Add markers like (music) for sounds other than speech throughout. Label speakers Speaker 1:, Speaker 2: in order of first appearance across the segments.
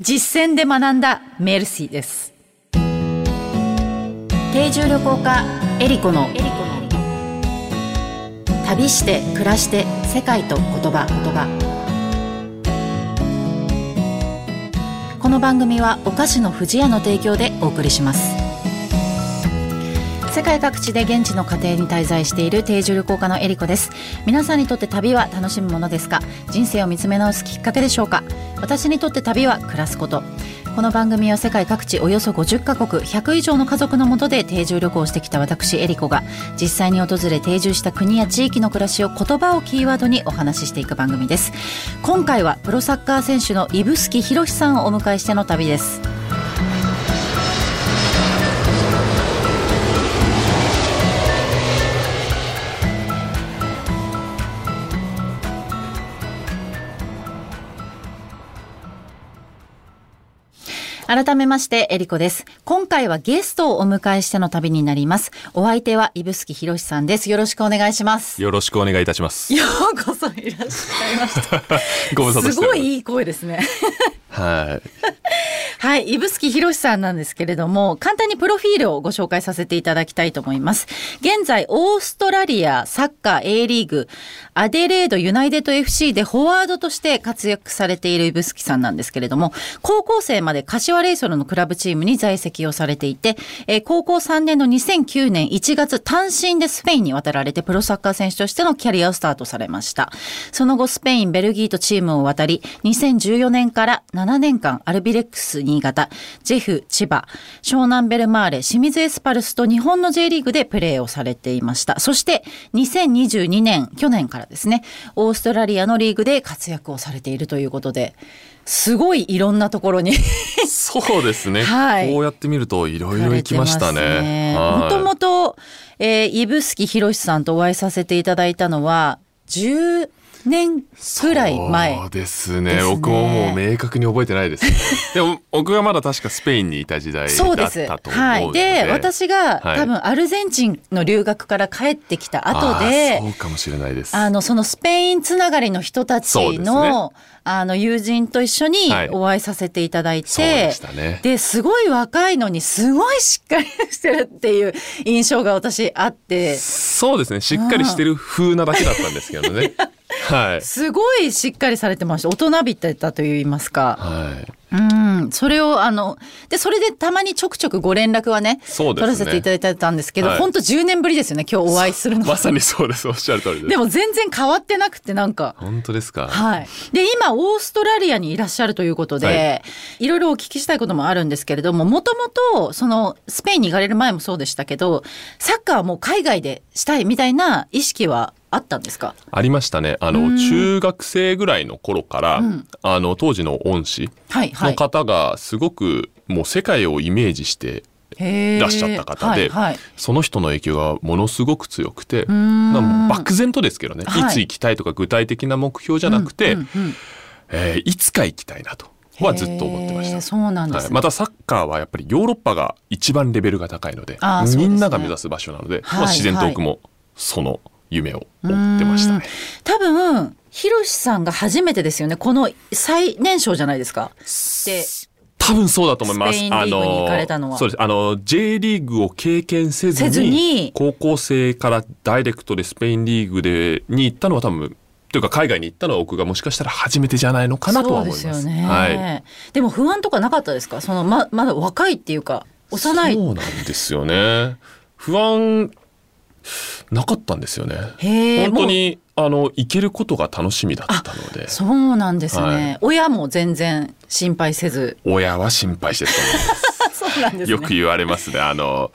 Speaker 1: 実践で学んだメルシーです。定住旅行家エリコの。旅して暮らして世界と言葉。言葉この番組はお菓子の不二家の提供でお送りします。世界各地で現地の家庭に滞在している定住旅行家のエリコです。皆さんにとって旅は楽しむものですか？人生を見つめ直すきっかけでしょうか？私にとって旅は暮らすこと。この番組は世界各地およそ50カ国100以上の家族のもとで定住旅行してきた私エリコが実際に訪れ定住した国や地域の暮らしを言葉をキーワードにお話ししていく番組です。今回はプロサッカー選手の指宿博さんをお迎えしての旅です。改めまして、えりこです。今回はゲストをお迎えしての旅になります。お相手は、指宿博さんです。よろしくお願いします。
Speaker 2: よろしくお願いいたします。
Speaker 1: ようこそいらっしゃいました。(laughs)
Speaker 2: ご無沙汰してます
Speaker 1: すごいいい声ですね。
Speaker 2: はい。
Speaker 1: はい、指宿博さんなんですけれども、簡単にプロフィールをご紹介させていただきたいと思います。現在、オーストラリアサッカー A リーグ、アデレードユナイテッド FC でフォワードとして活躍されている指宿さんなんですけれども、高校生まで柏レイソルのクラブチームに在籍をされていて、えー高校3年の2009年1月、単身でスペインに渡られて、プロサッカー選手としてのキャリアをスタートされました。その後、スペイン、ベルギーとチームを渡り、2014年から7年間、アルビレックス新潟、ジェフ千葉、湘南ベルマーレ、清水エスパルスと日本の J リーグでプレーをされていました。そして、2022年、去年からですね、オーストラリアのリーグで活躍をされているということで、すごいいろんなところに (laughs)
Speaker 2: そうですね。
Speaker 1: はい
Speaker 2: こうやって見るといろいろ行きましたね。
Speaker 1: もともと、えー、指宿博さんとお会いさせていただいたのは、10年くらい前。
Speaker 2: そうですね僕ももう明確に覚えてないです、ね。(laughs) でも僕がまだ確かスペインにいた時代だった。と思うの
Speaker 1: はい。で、私が、
Speaker 2: はい
Speaker 1: 多分アルゼンチンの留学から帰ってきた後で
Speaker 2: そ、うかもしれないです。
Speaker 1: あの、そのスペインつながりの人たちの、あの、友人と一緒に
Speaker 2: はい
Speaker 1: お会いさせていただいて、
Speaker 2: そうでしたね。
Speaker 1: で、すごい若いのにすごいしっかりしてるっていう印象が私あって、
Speaker 2: そうですね。しっかりしてる風なだけだったんですけどね。(laughs) はい。
Speaker 1: すごいしっかりされてました。大人びてたと言いますか。
Speaker 2: はい。
Speaker 1: うん。それを、あの、で、それでたまにちょくちょくご連絡はね、
Speaker 2: そうですね
Speaker 1: 取らせていただいてたんですけど、
Speaker 2: はい
Speaker 1: 本当10年ぶりですよね、今日お会いするの。(laughs)
Speaker 2: まさにそうです。おっしゃる通りです。
Speaker 1: でも全然変わってなくて、なんか。
Speaker 2: 本当ですか？
Speaker 1: はい。で、今、オーストラリアにいらっしゃるということで、、
Speaker 2: はい
Speaker 1: ろいろお聞きしたいこともあるんですけれども、もともと、その、スペインに行かれる前もそうでしたけど、サッカーはもう海外でしたいみたいな意識はあったんですか？
Speaker 2: ありましたね。あの、中学生ぐらいの頃から、あの、当時の恩師。の方がすごくもう世界をイメージしていらっしゃった方で、
Speaker 1: はいはい。
Speaker 2: その人の影響がものすごく強くて、漠然とですけどね、
Speaker 1: はい。
Speaker 2: い、つ行きたいとか具体的な目標じゃなくて、
Speaker 1: うんうん
Speaker 2: えーいつか行きたいなとはずっと思ってました。
Speaker 1: そうなんですね。
Speaker 2: はい、またサッカーはやっぱりヨーロッパが一番レベルが高いので
Speaker 1: ですね。
Speaker 2: みんなが目指す場所なので、
Speaker 1: はい
Speaker 2: まあ、自然と僕もその夢を追ってましたね。
Speaker 1: 多分、ひろしさんが初めてですよね。この最年少じゃないですか。で、
Speaker 2: 多分そうだと思います。
Speaker 1: スペインリーグに行かれたのは
Speaker 2: そうです。あの J リーグを経験せずに
Speaker 1: せずに
Speaker 2: 高校生からダイレクトでスペインリーグでに行ったのは多分というか海外に行ったのは僕がもしかしたら初めてじゃないのかなとは思います。
Speaker 1: そうですよね。
Speaker 2: はい。
Speaker 1: でも不安とかなかったですか？そのままだ若いっていうか幼い。
Speaker 2: そうなんですよね。不安なかったんですよね。本当にあの行けることが楽しみだったので。
Speaker 1: そうなんですね、
Speaker 2: はい
Speaker 1: 親も全然心配せず。
Speaker 2: 親は心配してると思います。(laughs)
Speaker 1: そうなんですね。
Speaker 2: よく言われますね。あの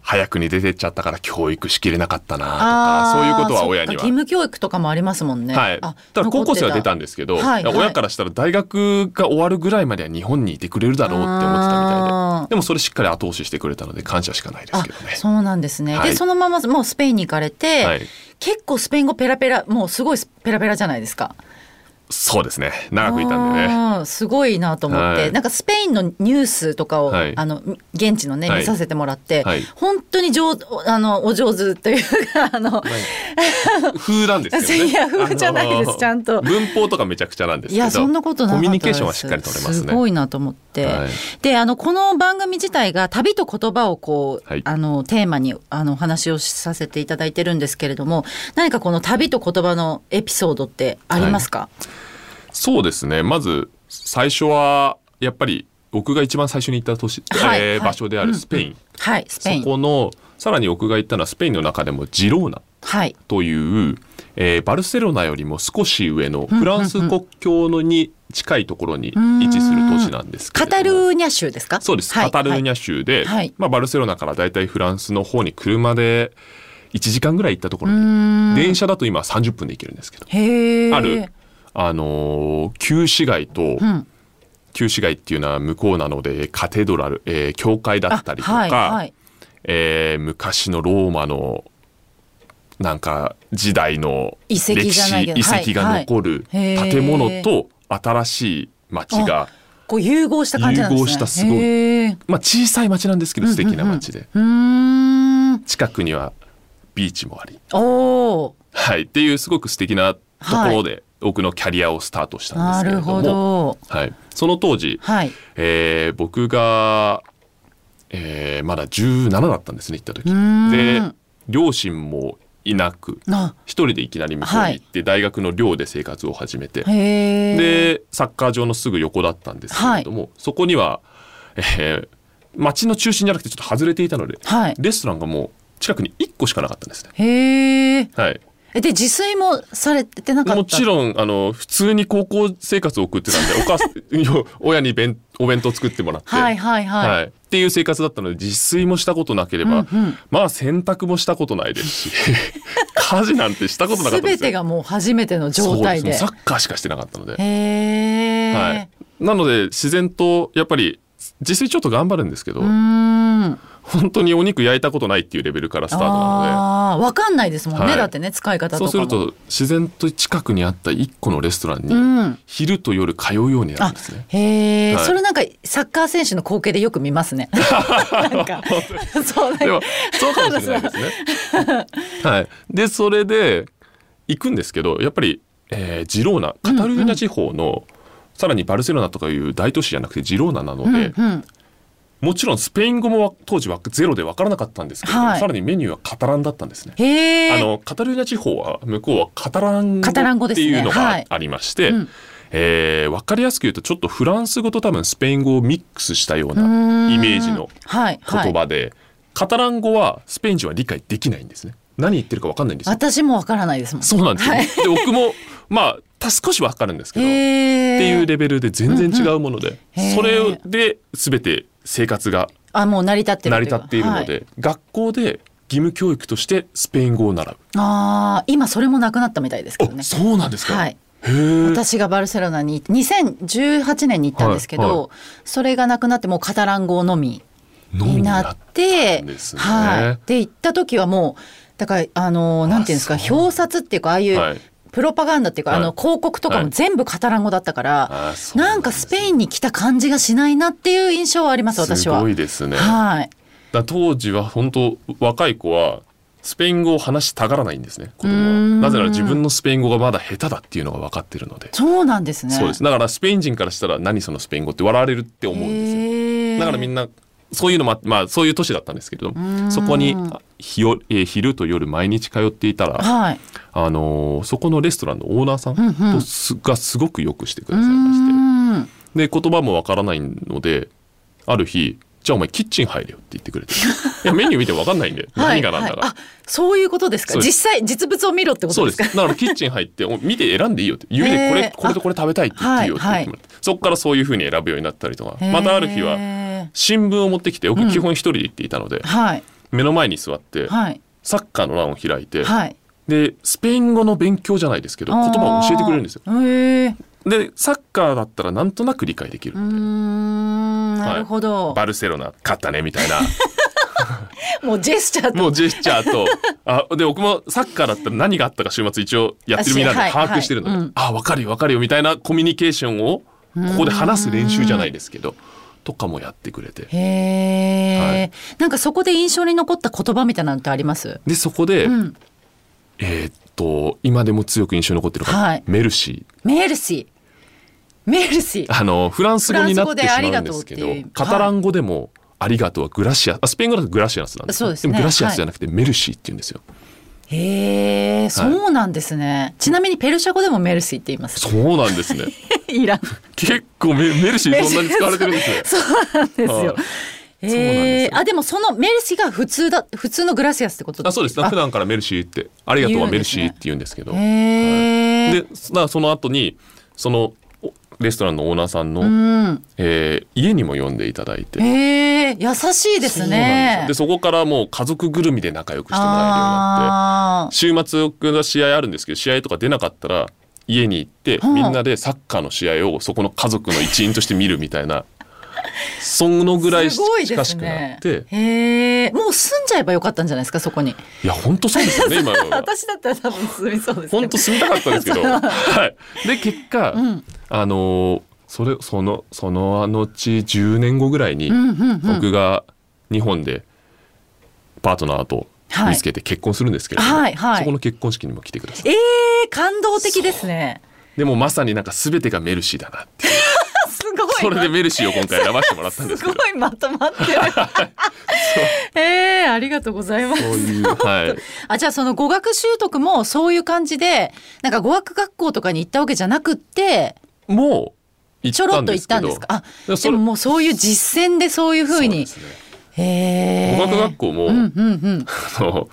Speaker 2: 早くに出てっちゃったから教育しきれなかったなとかそういうことは親には
Speaker 1: 義。務教育とかもありますもんね。
Speaker 2: はい、
Speaker 1: あ
Speaker 2: ただ高校生は出たん
Speaker 1: で
Speaker 2: ですけど、
Speaker 1: はいはい
Speaker 2: 親からしたら大学が終わるぐらいまでは日本にいてくれるだろうって思ってたみたいででもそれしっかり後押ししてくれたので感謝しかないです
Speaker 1: あ
Speaker 2: けどね。
Speaker 1: そうなんですね。
Speaker 2: はい
Speaker 1: でそのままもうスペインに行かれて、
Speaker 2: はい
Speaker 1: 結構スペイン語ペラペラもうすごいペラペラじゃないですか。
Speaker 2: そうですね。長くいたんでね。
Speaker 1: すごいなと思って、
Speaker 2: はい。
Speaker 1: なんかスペインのニュースとかを、
Speaker 2: はい。
Speaker 1: あの現地のね
Speaker 2: はい。
Speaker 1: 見させてもらって、
Speaker 2: はい。
Speaker 1: 本当に上あのお上手というかあの
Speaker 2: 風なんですけどね。(laughs)
Speaker 1: いや風じゃないですちゃんと。
Speaker 2: 文法とかめちゃくちゃなんですけど
Speaker 1: いやそんなことな
Speaker 2: コミュニケーションはしっかり取れますね。
Speaker 1: すごいなと思って、
Speaker 2: はい。
Speaker 1: であのこの番組自体が旅と言葉をこう、
Speaker 2: はい。
Speaker 1: あのテーマにあのお話をさせていただいてるんですけれども何かこの旅と言葉のエピソードってありますか、
Speaker 2: そうですね。まず最初はやっぱり僕が一番最初に行った都市、
Speaker 1: はいはい。
Speaker 2: えー場所であるスペイン、
Speaker 1: はいスペイン。
Speaker 2: そこのさらに僕が行ったのはスペインの中でもジローナ
Speaker 1: はい。
Speaker 2: という、えーバルセロナよりも少し上のフランス国境のに近いところに位置する都市なんですけれ
Speaker 1: カ
Speaker 2: ども。
Speaker 1: タルーニャ州ですか？
Speaker 2: そうです、
Speaker 1: はい
Speaker 2: カタルーニャ州で、
Speaker 1: はい。
Speaker 2: まあ、バルセロナからだいたいフランスの方に車で1時間ぐらい行ったところに
Speaker 1: ん。
Speaker 2: 電車だと今30分で行けるんですけど。
Speaker 1: へえ
Speaker 2: あるあのー旧市街と、
Speaker 1: ん。
Speaker 2: 旧市街っていうのは向こうなのでカテドラル、えー教会だったりとか、
Speaker 1: はいはい。
Speaker 2: えー昔のローマのなんか時代の歴史遺跡が残る建物と新しい町が、
Speaker 1: こう融合した感じなんですね。
Speaker 2: 融合したすごいまあ、小さい町なんですけど素敵な町で、
Speaker 1: うーん。
Speaker 2: 近くにはビーチもあり、
Speaker 1: おお
Speaker 2: はい、っていうすごく素敵なところで僕のキャリアをスタートしたんですけれども、
Speaker 1: ど。
Speaker 2: はい、その当時、
Speaker 1: はい。
Speaker 2: えー僕が、えーまだ17だったんですね行った時。で両親もいなく
Speaker 1: な
Speaker 2: 一人でいきなり向こうに行って、大学の寮で生活を始めて。でサッカー場のすぐ横だったんですけれども、そこには、えー街の中心じゃなくてちょっと外れていたので
Speaker 1: はい。
Speaker 2: レストランがもう近くに1個しかなかったんですね。はい、
Speaker 1: えで自炊もされてなかった？
Speaker 2: もちろんあの普通に高校生活を送ってたんで (laughs) お母さん親に弁お弁当作ってもらって、
Speaker 1: はいはいはい、
Speaker 2: はい、っていう生活だったので自炊もしたことなければ、
Speaker 1: うんうん。
Speaker 2: まあ洗濯もしたことないですし (laughs) 家事なんてしたことなかったんですよ。
Speaker 1: 全てがもう初めての状態で。
Speaker 2: そうすね。サッカーしかしてなかったので、
Speaker 1: へえ、
Speaker 2: はい、なので自然とやっぱり自炊ちょっと頑張るんですけど、
Speaker 1: うーん
Speaker 2: 本当にお肉焼いたことないっていうレベルからスタートな
Speaker 1: ああーわかんないですもんね、
Speaker 2: はい。
Speaker 1: だってね使い方
Speaker 2: そうすると自然と近くにあった一個のレストランに
Speaker 1: うん。
Speaker 2: 昼と夜通うようになるんですね。
Speaker 1: へえ、
Speaker 2: はい。
Speaker 1: それなんかサッカー選手の光景でよく見ますね。(laughs) なんか。そう
Speaker 2: でもそうかもしれないですね。(laughs) はい、でそれで行くんですけどやっぱり、えージローナカタルーニャ地方の、さらにバルセロナとかいう大都市じゃなくてジローナなので、
Speaker 1: うんうん
Speaker 2: もちろんスペイン語も当時はゼロで分からなかったんですけど、
Speaker 1: はい
Speaker 2: さらにメニューはカタランだったんですね。あのカタルーニャ地方は向こうはカタラン
Speaker 1: 語
Speaker 2: 語っていうの
Speaker 1: はい
Speaker 2: がありまして、
Speaker 1: うん
Speaker 2: えー分かりやすく言うとちょっとフランス語と多分スペイン語をミックスしたようなイメージの
Speaker 1: はいはい
Speaker 2: 言葉で、カタラン語はスペイン人は理解できないんですね。何言ってるか分かんないんですよ。
Speaker 1: 私もわからないですもん。
Speaker 2: そうなんですよ。
Speaker 1: はい
Speaker 2: で僕もまあた少し分かるんですけど、っ。ていうレベルで全然違うもので、
Speaker 1: うんうん
Speaker 2: それで全て生活が
Speaker 1: あもう成り立ってる
Speaker 2: 成り立っているので、
Speaker 1: はい
Speaker 2: 学校で義務教育としてスペイン語を習う。
Speaker 1: ああ今それもなくなったみたいですけどね。
Speaker 2: そうなんですか。
Speaker 1: はい。私がバルセロナに2018年に行ったんですけど、
Speaker 2: はいは
Speaker 1: それがなくなってもうカタラン語のみ
Speaker 2: に
Speaker 1: になっ
Speaker 2: てね
Speaker 1: はい。で行った時はもうだからあのなんていうんですか表札っていうかああいう、
Speaker 2: はい
Speaker 1: プロパガンダっていうか、
Speaker 2: はい。
Speaker 1: あの広告とかも全部カタラン語だったから、
Speaker 2: な
Speaker 1: なんんかスペインに来た感じがしないなっていう印象はあります私
Speaker 2: す
Speaker 1: は。
Speaker 2: ごいですね。
Speaker 1: はい。
Speaker 2: だ当時は本当若い子はスペイン語を話したがらないんですね子供なぜなら自分のスペイン語がまだ下手だっていうのが分かってるので、
Speaker 1: そうなんですね。
Speaker 2: そうです。だからスペイン人からしたら何そのスペイン語って笑われるって思うんですよ。だからみんなそういうのもあってまあそういう年だったんですけれどもそこに日よ、えー昼と夜毎日通っていたら、
Speaker 1: はい。
Speaker 2: あのーそこのレストランのオーナーさん
Speaker 1: うんうん。
Speaker 2: とすがすごくよくしてくだ
Speaker 1: う
Speaker 2: さいまして。で言葉もわからないのである日「じゃあお前キッチン入れよ」って言ってくれて「(laughs) いやメニュー見てわかんないんで
Speaker 1: はい
Speaker 2: 何が何だか」
Speaker 1: はいあそういうことですか。実際実物を見ろってことですか。
Speaker 2: です。だからキッチン入ってお見て選んでいいよって指でこれこれとこれ食べたいって言っていいよって言ってもらって。そこからそういうふうに選ぶようになったりとか。またある日は
Speaker 1: へ
Speaker 2: 新聞を持ってきて僕基本一人で行っていたので目の前に座って
Speaker 1: はい。
Speaker 2: サッカーの欄を開いて
Speaker 1: はい。
Speaker 2: でスペイン語の勉強じゃないですけど言葉を教えてくれるんですよ。でサッカーだったらなんとなく理解できる
Speaker 1: んなるほど、
Speaker 2: バルセロナ勝ったねみたいな。(laughs)
Speaker 1: もうジェスチャーと。
Speaker 2: もうジェスチャーと。あで僕もサッカーだったら何があったか週末一応やってる身なんで
Speaker 1: はい
Speaker 2: 把握してるので、
Speaker 1: はい。うん。
Speaker 2: あ分かるよ分かるよみたいなコミュニケーションをここで話す練習じゃないですけどとかもやってくれて。
Speaker 1: へえ、
Speaker 2: はい。
Speaker 1: なんかそこで印象に残った言葉みたいなのってあります？
Speaker 2: でそこで、
Speaker 1: うん。
Speaker 2: えーっと今でも強く印象に残ってるのが、
Speaker 1: はい。
Speaker 2: メルシー。
Speaker 1: メルシー。メルシー。
Speaker 2: あのフランス語になってしまうんですけどカタラン語でもありがとうはグラシアあスペイン語だとグラシアスなんです
Speaker 1: ですね。
Speaker 2: もグラシアスじゃなくてメルシーって言うんですよ、
Speaker 1: へえそうなんですね、ちなみにペルシャ語でもメルシーって言います。
Speaker 2: そうなんですね
Speaker 1: いらん。
Speaker 2: 結構メメルシーそんなに使われてるんですね。
Speaker 1: そうなんですよ。
Speaker 2: はい。そうなんですよ。
Speaker 1: えー、あでもそのメルシーが普通だ普通のグラシアスってこと
Speaker 2: あそうです。普段からメルシーってありがとうはメルシーって言うんですけど。でだからその後にそのおレストランのオーナーさんの、
Speaker 1: うん。
Speaker 2: えー家にも呼んでいただいて
Speaker 1: へえ優しいですね。
Speaker 2: よ。でそこからもう家族ぐるみで仲良くしてもらえるようになって。
Speaker 1: あ
Speaker 2: 週末僕の試合あるんですけど試合とか出なかったら家に行って、
Speaker 1: はあ
Speaker 2: みんなでサッカーの試合をそこの家族の一員として見るみたいな (laughs) そのぐらい近しくなって。
Speaker 1: へえもう住んじゃえばよかったんじゃないですかそこに。
Speaker 2: いや本当そうですよね (laughs) 今
Speaker 1: 私だったら多分住みそうですけど。
Speaker 2: 本当住みたかったですけど、(laughs) はい、で結果、
Speaker 1: ん。
Speaker 2: あのーそれそのその後10年後ぐらいに
Speaker 1: うんうんうん。
Speaker 2: 僕が日本でパートナーと
Speaker 1: はい
Speaker 2: 見つけて結婚するんですけれども、
Speaker 1: はいはい。
Speaker 2: そこの結婚式にも来てください。
Speaker 1: えー、感動的ですね。
Speaker 2: でもまさになんか全てがメルシーだなっていう。(laughs)
Speaker 1: すごい。
Speaker 2: それでメルシーを今回選ばせてもらったんです
Speaker 1: すごいまとまってる。えー、ありがとうございます。
Speaker 2: そういうはい。
Speaker 1: あじゃあその語学習得もそういう感じでなんか語学学校とかに行ったわけじゃなくって
Speaker 2: もう行
Speaker 1: ちょろっと行っ
Speaker 2: ったんです
Speaker 1: か？あでももうそういう実践でそういうふうに
Speaker 2: そうですね語学学校も、
Speaker 1: うんうんうん。
Speaker 2: あの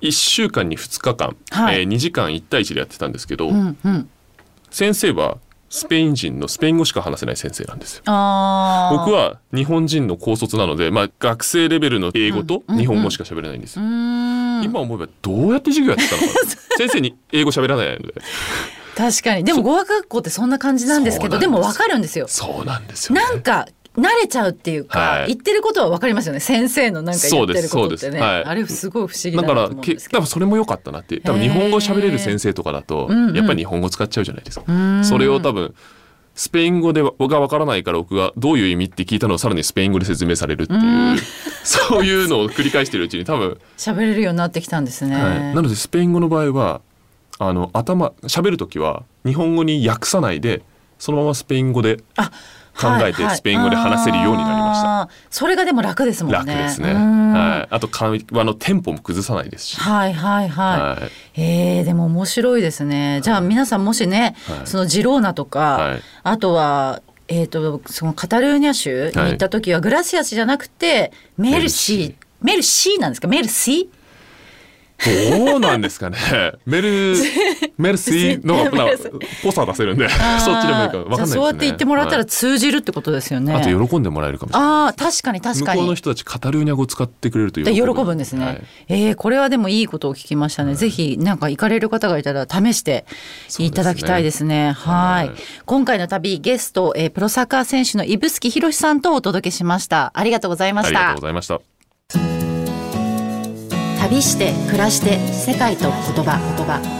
Speaker 2: 1週間に2日間、
Speaker 1: はい。
Speaker 2: えー2時間1対1でやってたんですけど、
Speaker 1: うんうん。
Speaker 2: 先生はスペイン人のスペイン語しか話せない先生なんですよ。僕は日本人の高卒なので、まあ、学生レベルの英語と日本語しか喋れないんです
Speaker 1: う
Speaker 2: よ。
Speaker 1: ーん。
Speaker 2: 今思えばどうやって授業やってたのかな？(laughs) 先生に英語喋らないので。
Speaker 1: 確かに。でも語学学校ってそんな感じなんですけど
Speaker 2: で
Speaker 1: も分かるんですよ。
Speaker 2: そうなんですよ、ね。
Speaker 1: なんか慣れちゃうっていうか、
Speaker 2: はい。
Speaker 1: 言ってることは分かりますよね。先生のなんか言ってることってね、
Speaker 2: はい。
Speaker 1: あれすごい不思議
Speaker 2: だからけ多分それも良かったなって多分日本語喋れる先生とかだと
Speaker 1: うんうん
Speaker 2: やっぱり日本語使っちゃうじゃないですか。
Speaker 1: ん。
Speaker 2: それを多分スペイン語でがわからないから僕がどういう意味って聞いたのをさらにスペイン語で説明されるっていう、
Speaker 1: うん。(laughs)
Speaker 2: そういうのを繰り返してるうちに多分、
Speaker 1: 喋れるようになってきたんですね、
Speaker 2: はい、なのでスペイン語の場合はあの頭喋る時は日本語に訳さないでそのままスペイン語で
Speaker 1: あ
Speaker 2: 考えてスペイン語で話せるようになりました。
Speaker 1: あー。それがでも楽ですもんね。
Speaker 2: 楽ですね。
Speaker 1: うん。
Speaker 2: はい、あと会話のテンポも崩さないですし。
Speaker 1: はいはいはい、
Speaker 2: はい。
Speaker 1: えー、でも面白いですね。じゃあ皆さんもしね、
Speaker 2: はい。
Speaker 1: そのジローナとか、
Speaker 2: はい。
Speaker 1: あとはえっ、とそのカタルーニャ州に行った時は、グラシアスじゃなくてメルシー。メルシーなんですか？メルシー？
Speaker 2: どうなんですかね。メル、メルシーの
Speaker 1: メルシ
Speaker 2: なんかぽさ出せるんで、そっちでもいいかわかんないですね。
Speaker 1: そうやって言ってもらったら
Speaker 2: はい
Speaker 1: 通じるってことですよね。
Speaker 2: あと喜んでもらえるかもしれない。
Speaker 1: ああ確かに確かに。
Speaker 2: 向こうの人たちカタルーニャ語を使ってくれると喜
Speaker 1: で
Speaker 2: ぶ。
Speaker 1: 喜ぶんですね、
Speaker 2: はい
Speaker 1: えーこれはでもいいことを聞きましたね、ぜひなんか行かれる方がいたら試していただきたいですねはい
Speaker 2: はい
Speaker 1: 今回の旅ゲスト、えープロサッカー選手の指宿博さんとお届けしましたありがとうございま
Speaker 2: ありがと
Speaker 1: した
Speaker 2: うございました。
Speaker 1: 旅して暮らして世界と言葉言葉。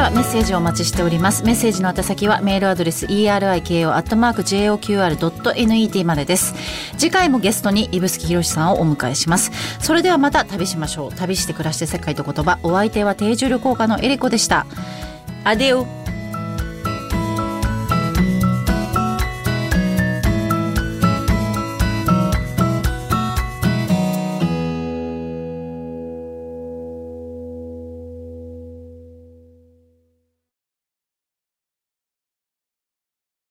Speaker 1: ではメッセージをお待ちしております。メッセージの宛先はメールアドレス eriko.joqr.net までです。次回もゲストに指宿博さんをお迎えします。それではまた旅しましょう。旅して暮らして世界と言葉。お相手は定住旅行家のエリコでした。アデオ。